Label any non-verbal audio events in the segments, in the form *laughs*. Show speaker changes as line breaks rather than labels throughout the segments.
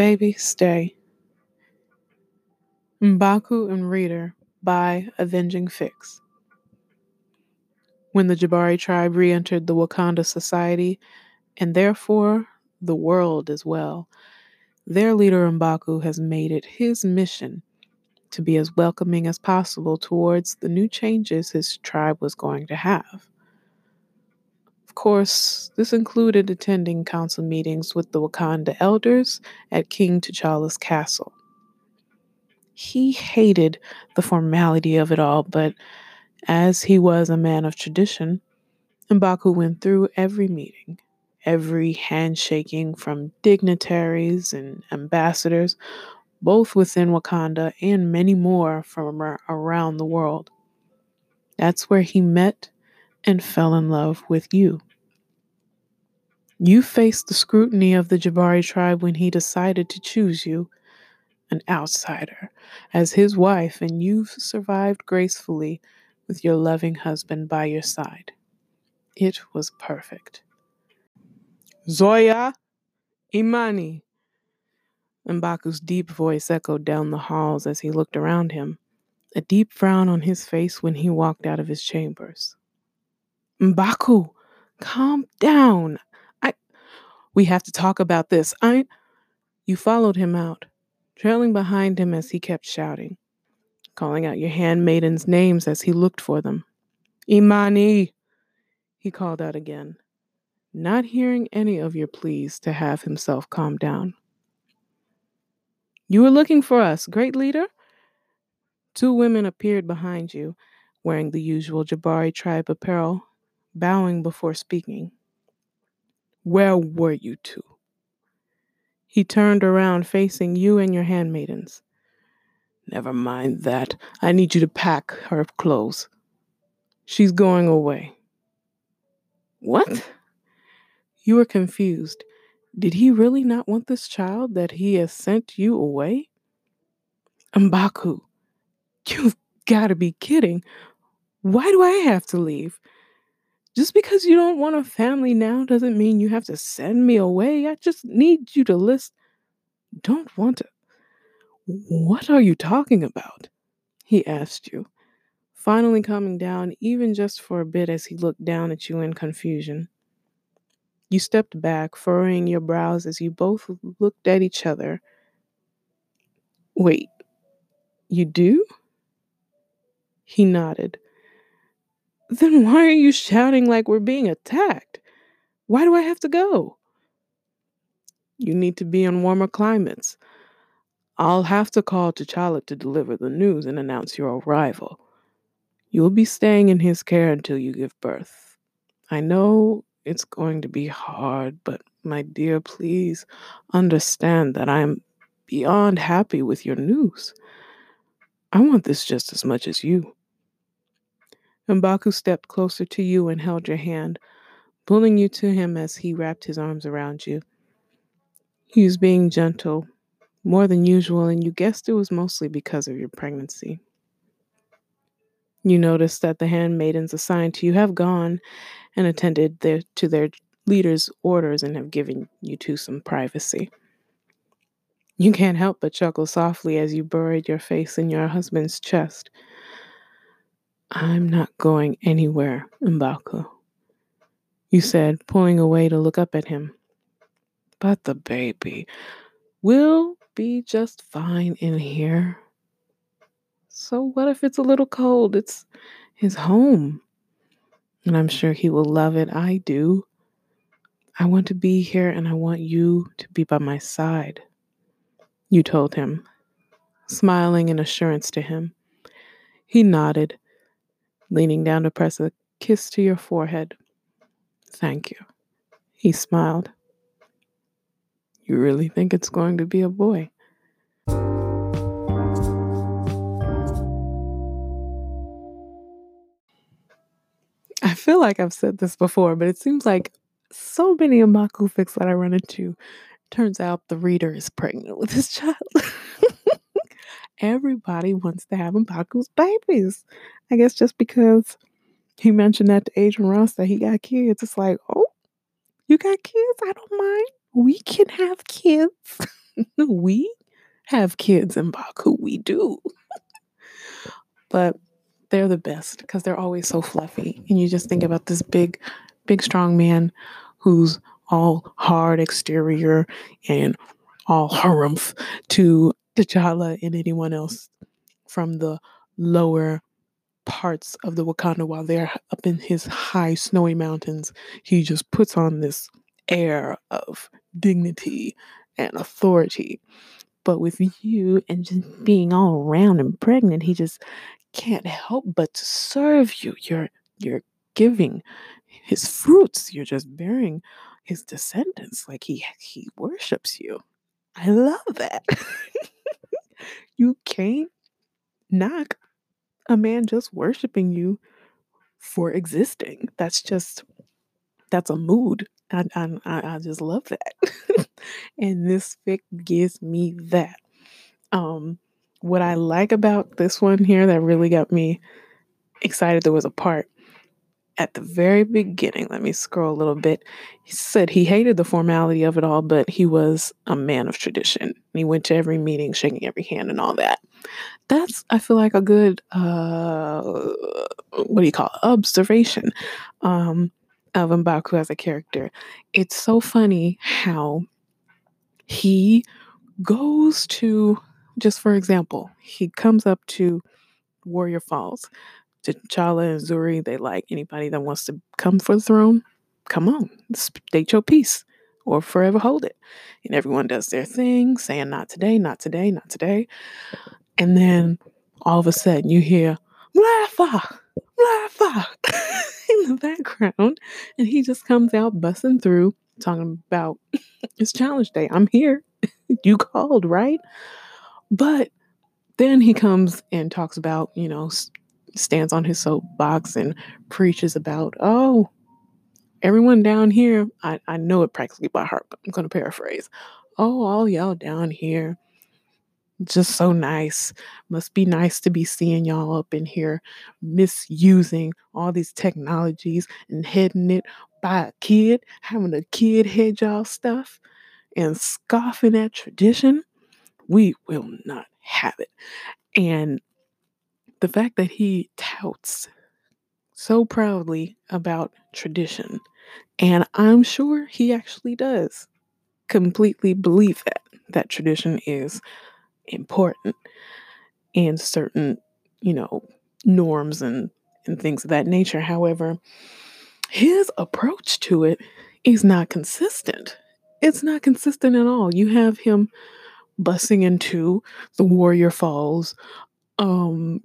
Baby, stay. Mbaku and Reader by Avenging Fix. When the Jabari tribe re entered the Wakanda society, and therefore the world as well, their leader Mbaku has made it his mission to be as welcoming as possible towards the new changes his tribe was going to have. Of course, this included attending council meetings with the Wakanda elders at King T'Challa's castle. He hated the formality of it all, but as he was a man of tradition, Mbaku went through every meeting, every handshaking from dignitaries and ambassadors, both within Wakanda and many more from around the world. That's where he met and fell in love with you. You faced the scrutiny of the Jabari tribe when he decided to choose you, an outsider, as his wife, and you've survived gracefully with your loving husband by your side. It was perfect. Zoya, Imani. Mbaku's deep voice echoed down the halls as he looked around him, a deep frown on his face when he walked out of his chambers. Mbaku, calm down. We have to talk about this. I you followed him out, trailing behind him as he kept shouting, calling out your handmaidens' names as he looked for them. Imani, he called out again, not hearing any of your pleas to have himself calm down. You were looking for us, great leader? Two women appeared behind you, wearing the usual Jabari tribe apparel bowing before speaking. Where were you two? He turned around, facing you and your handmaidens. Never mind that. I need you to pack her clothes. She's going away. What? Mm. You were confused. Did he really not want this child that he has sent you away? Mbaku, you've got to be kidding. Why do I have to leave? Just because you don't want a family now doesn't mean you have to send me away. I just need you to list. Don't want to. What are you talking about? He asked you, finally calming down, even just for a bit as he looked down at you in confusion. You stepped back, furrowing your brows as you both looked at each other. Wait, you do? He nodded. Then why are you shouting like we're being attacked? Why do I have to go? You need to be in warmer climates. I'll have to call T'Challa to deliver the news and announce your arrival. You'll be staying in his care until you give birth. I know it's going to be hard, but my dear, please understand that I am beyond happy with your news. I want this just as much as you. Mbaku stepped closer to you and held your hand, pulling you to him as he wrapped his arms around you. He was being gentle, more than usual, and you guessed it was mostly because of your pregnancy. You noticed that the handmaidens assigned to you have gone and attended their, to their leader's orders and have given you two some privacy. You can't help but chuckle softly as you buried your face in your husband's chest. I'm not going anywhere, Mbaku, you said, pulling away to look up at him. But the baby will be just fine in here. So, what if it's a little cold? It's his home. And I'm sure he will love it. I do. I want to be here and I want you to be by my side. You told him, smiling in assurance to him. He nodded leaning down to press a kiss to your forehead. Thank you. He smiled. You really think it's going to be a boy? I feel like I've said this before, but it seems like so many Mbaku fics that I run into, turns out the reader is pregnant with his child. *laughs* everybody wants to have Mbaku's babies. I guess just because he mentioned that to Adrian Ross that he got kids, it's like, oh, you got kids? I don't mind. We can have kids. *laughs* we have kids in Baku. We do. but they're the best because they're always so fluffy. And you just think about this big, big, strong man who's all hard exterior and all harumph to T'Challa and anyone else from the lower parts of the Wakanda while they're up in his high snowy mountains. He just puts on this air of dignity and authority. But with you and just being all round and pregnant, he just can't help but to serve you. You're you're giving his fruits. You're just bearing his descendants. Like he he worships you. I love that. *laughs* you can't knock a man just worshiping you for existing. That's just that's a mood. I I, I just love that. *laughs* and this fic gives me that. Um what I like about this one here that really got me excited there was a part at the very beginning, let me scroll a little bit. He said he hated the formality of it all, but he was a man of tradition. He went to every meeting, shaking every hand, and all that. That's, I feel like, a good, uh, what do you call it? Observation um, of Mbaku as a character. It's so funny how he goes to, just for example, he comes up to Warrior Falls T'Challa and Zuri, they like anybody that wants to come for the throne, come on, state your piece or forever hold it. And everyone does their thing, saying, not today, not today, not today. And then all of a sudden you hear, Rafa, Rafa *laughs* in the background. And he just comes out busting through, talking about it's challenge day. I'm here. *laughs* you called, right? But then he comes and talks about, you know, stands on his soapbox and preaches about, oh, everyone down here, I, I know it practically by heart, but I'm going to paraphrase. Oh, all y'all down here, just so nice. Must be nice to be seeing y'all up in here misusing all these technologies and heading it by a kid, having a kid head y'all stuff and scoffing at tradition. We will not have it. And the fact that he touts so proudly about tradition, and I'm sure he actually does completely believe that that tradition is important and certain, you know, norms and and things of that nature. However, his approach to it is not consistent. It's not consistent at all. You have him bussing into the Warrior Falls, um,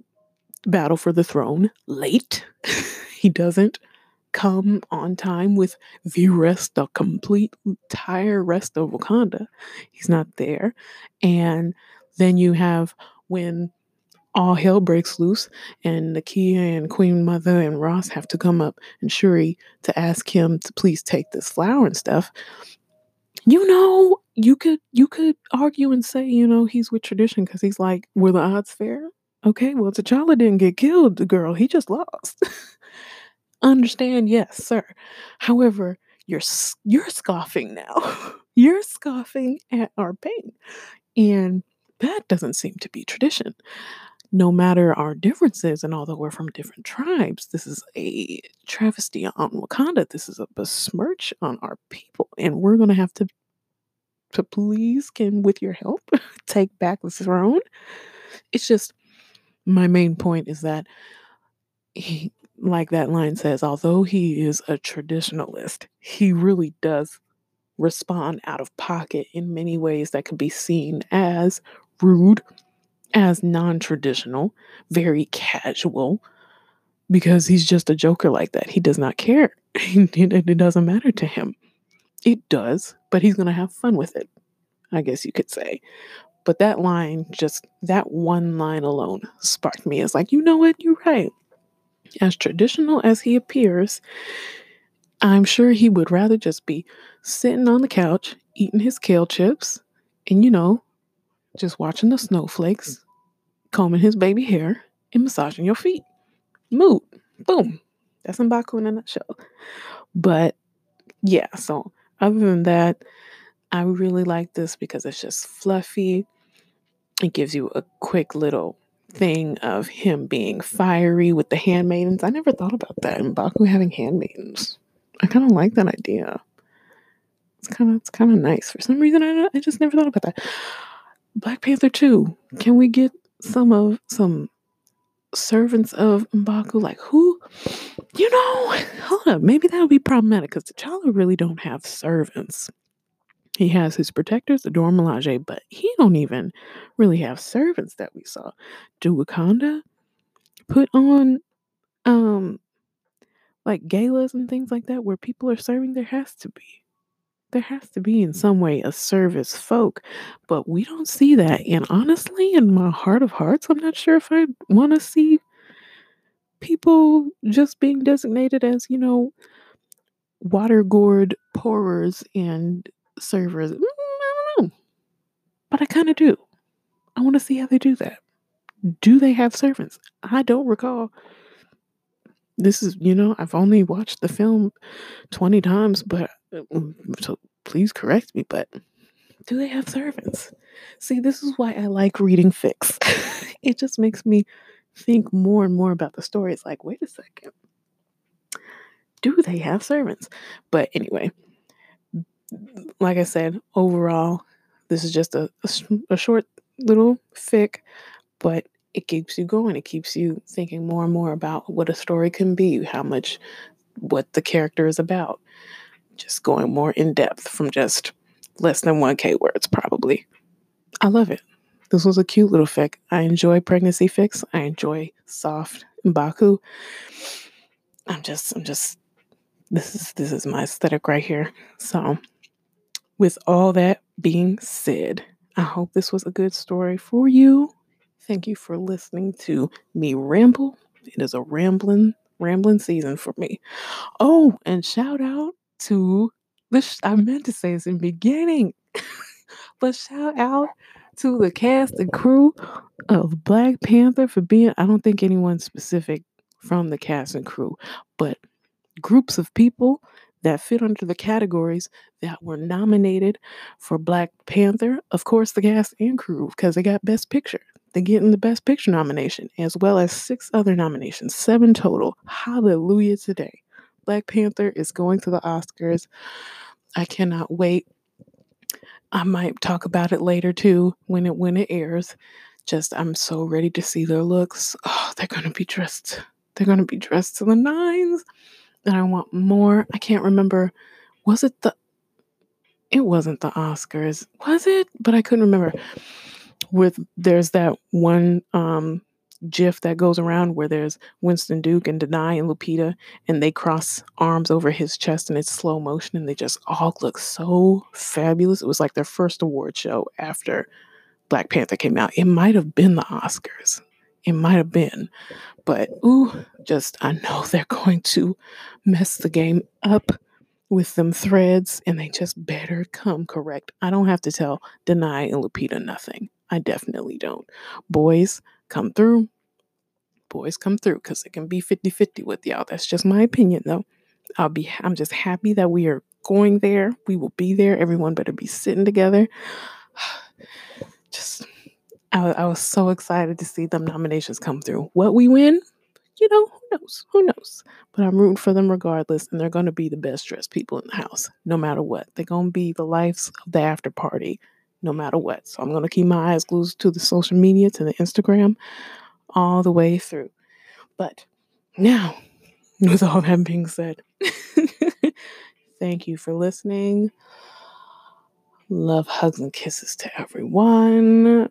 battle for the throne late. *laughs* he doesn't come on time with the rest, the complete entire rest of Wakanda. He's not there. And then you have when all hell breaks loose and Nakia and Queen Mother and Ross have to come up and Shuri to ask him to please take this flower and stuff. You know, you could you could argue and say, you know, he's with tradition because he's like, were the odds fair? Okay, well, T'Challa didn't get killed, the girl. He just lost. *laughs* Understand? Yes, sir. However, you're you're scoffing now. *laughs* you're scoffing at our pain, and that doesn't seem to be tradition. No matter our differences, and although we're from different tribes, this is a travesty on Wakanda. This is a besmirch on our people, and we're gonna have to, to please, can with your help, *laughs* take back the throne. It's just my main point is that he, like that line says, although he is a traditionalist, he really does respond out of pocket in many ways that could be seen as rude, as non traditional, very casual, because he's just a joker like that. He does not care. *laughs* it doesn't matter to him. It does, but he's going to have fun with it, I guess you could say. But that line, just that one line alone, sparked me. It's like, you know what? You're right. As traditional as he appears, I'm sure he would rather just be sitting on the couch, eating his kale chips, and, you know, just watching the snowflakes, combing his baby hair, and massaging your feet. Mood. Boom. That's Mbaku in a nutshell. But yeah, so other than that, I really like this because it's just fluffy. It gives you a quick little thing of him being fiery with the handmaidens. I never thought about that. And Mbaku having handmaidens. I kind of like that idea. It's kind of it's kind of nice. For some reason, I I just never thought about that. Black Panther two. Can we get some of some servants of Mbaku? Like who? You know, hold up. Maybe that would be problematic because T'Challa really don't have servants. He has his protectors, the Dora Milaje, but he don't even really have servants that we saw. Do Wakanda put on um like galas and things like that where people are serving? There has to be. There has to be in some way a service folk, but we don't see that. And honestly, in my heart of hearts, I'm not sure if I want to see people just being designated as, you know, water gourd pourers and servers. Mm, I don't know. But I kind of do. I want to see how they do that. Do they have servants? I don't recall. This is, you know, I've only watched the film 20 times, but uh, so please correct me, but do they have servants? See, this is why I like reading fics. *laughs* it just makes me think more and more about the story. It's like, wait a second. Do they have servants? But anyway, like I said, overall, this is just a, a, a short little fic, but it keeps you going. It keeps you thinking more and more about what a story can be, how much, what the character is about. Just going more in depth from just less than 1K words, probably. I love it. This was a cute little fic. I enjoy pregnancy fics. I enjoy soft Mbaku. I'm just, I'm just, this is this is my aesthetic right here. So with all that being said, I hope this was a good story for you. Thank you for listening to me ramble. It is a rambling, rambling season for me. Oh, and shout out to the I meant to say this in the beginning, *laughs* but shout out to the cast and crew of Black Panther for being. I don't think anyone specific from the cast and crew, but groups of people that fit under the categories that were nominated for Black Panther. Of course, the cast and crew, because they got Best Picture. They get in the Best Picture nomination, as well as six other nominations, seven total. Hallelujah today. Black Panther is going to the Oscars. I cannot wait. I might talk about it later too when it when it airs. Just I'm so ready to see their looks. Oh, they're gonna be dressed. They're gonna be dressed to the nines and I want more. I can't remember. Was it the? It wasn't the Oscars, was it? But I couldn't remember. With there's that one um GIF that goes around where there's Winston Duke and Danai and Lupita, and they cross arms over his chest and it's slow motion, and they just all look so fabulous. It was like their first award show after Black Panther came out. It might have been the Oscars. It might have been. But ooh, just I know *laughs* they're going to mess the game up with them threads and they just better come correct. I don't have to tell Danai and Lupita nothing. I definitely don't. Boys, come through. Boys come through because it can be 50-50 with y'all. That's just my opinion though. I'll be I'm just happy that we are going there. We will be there. Everyone better be sitting together. *sighs* Just I, I was so excited to see them nominations come through. What we win, you know, who knows? Who knows? But I'm rooting for them regardless, and they're going to be the best dressed people in the house, no matter what. They're going to be the lives of the after party, no matter what. So I'm going to keep my eyes glued to the social media, to the Instagram, all the way through. But now, *laughs* with all that being said, *laughs* thank you for listening. Love, hugs, and kisses to everyone.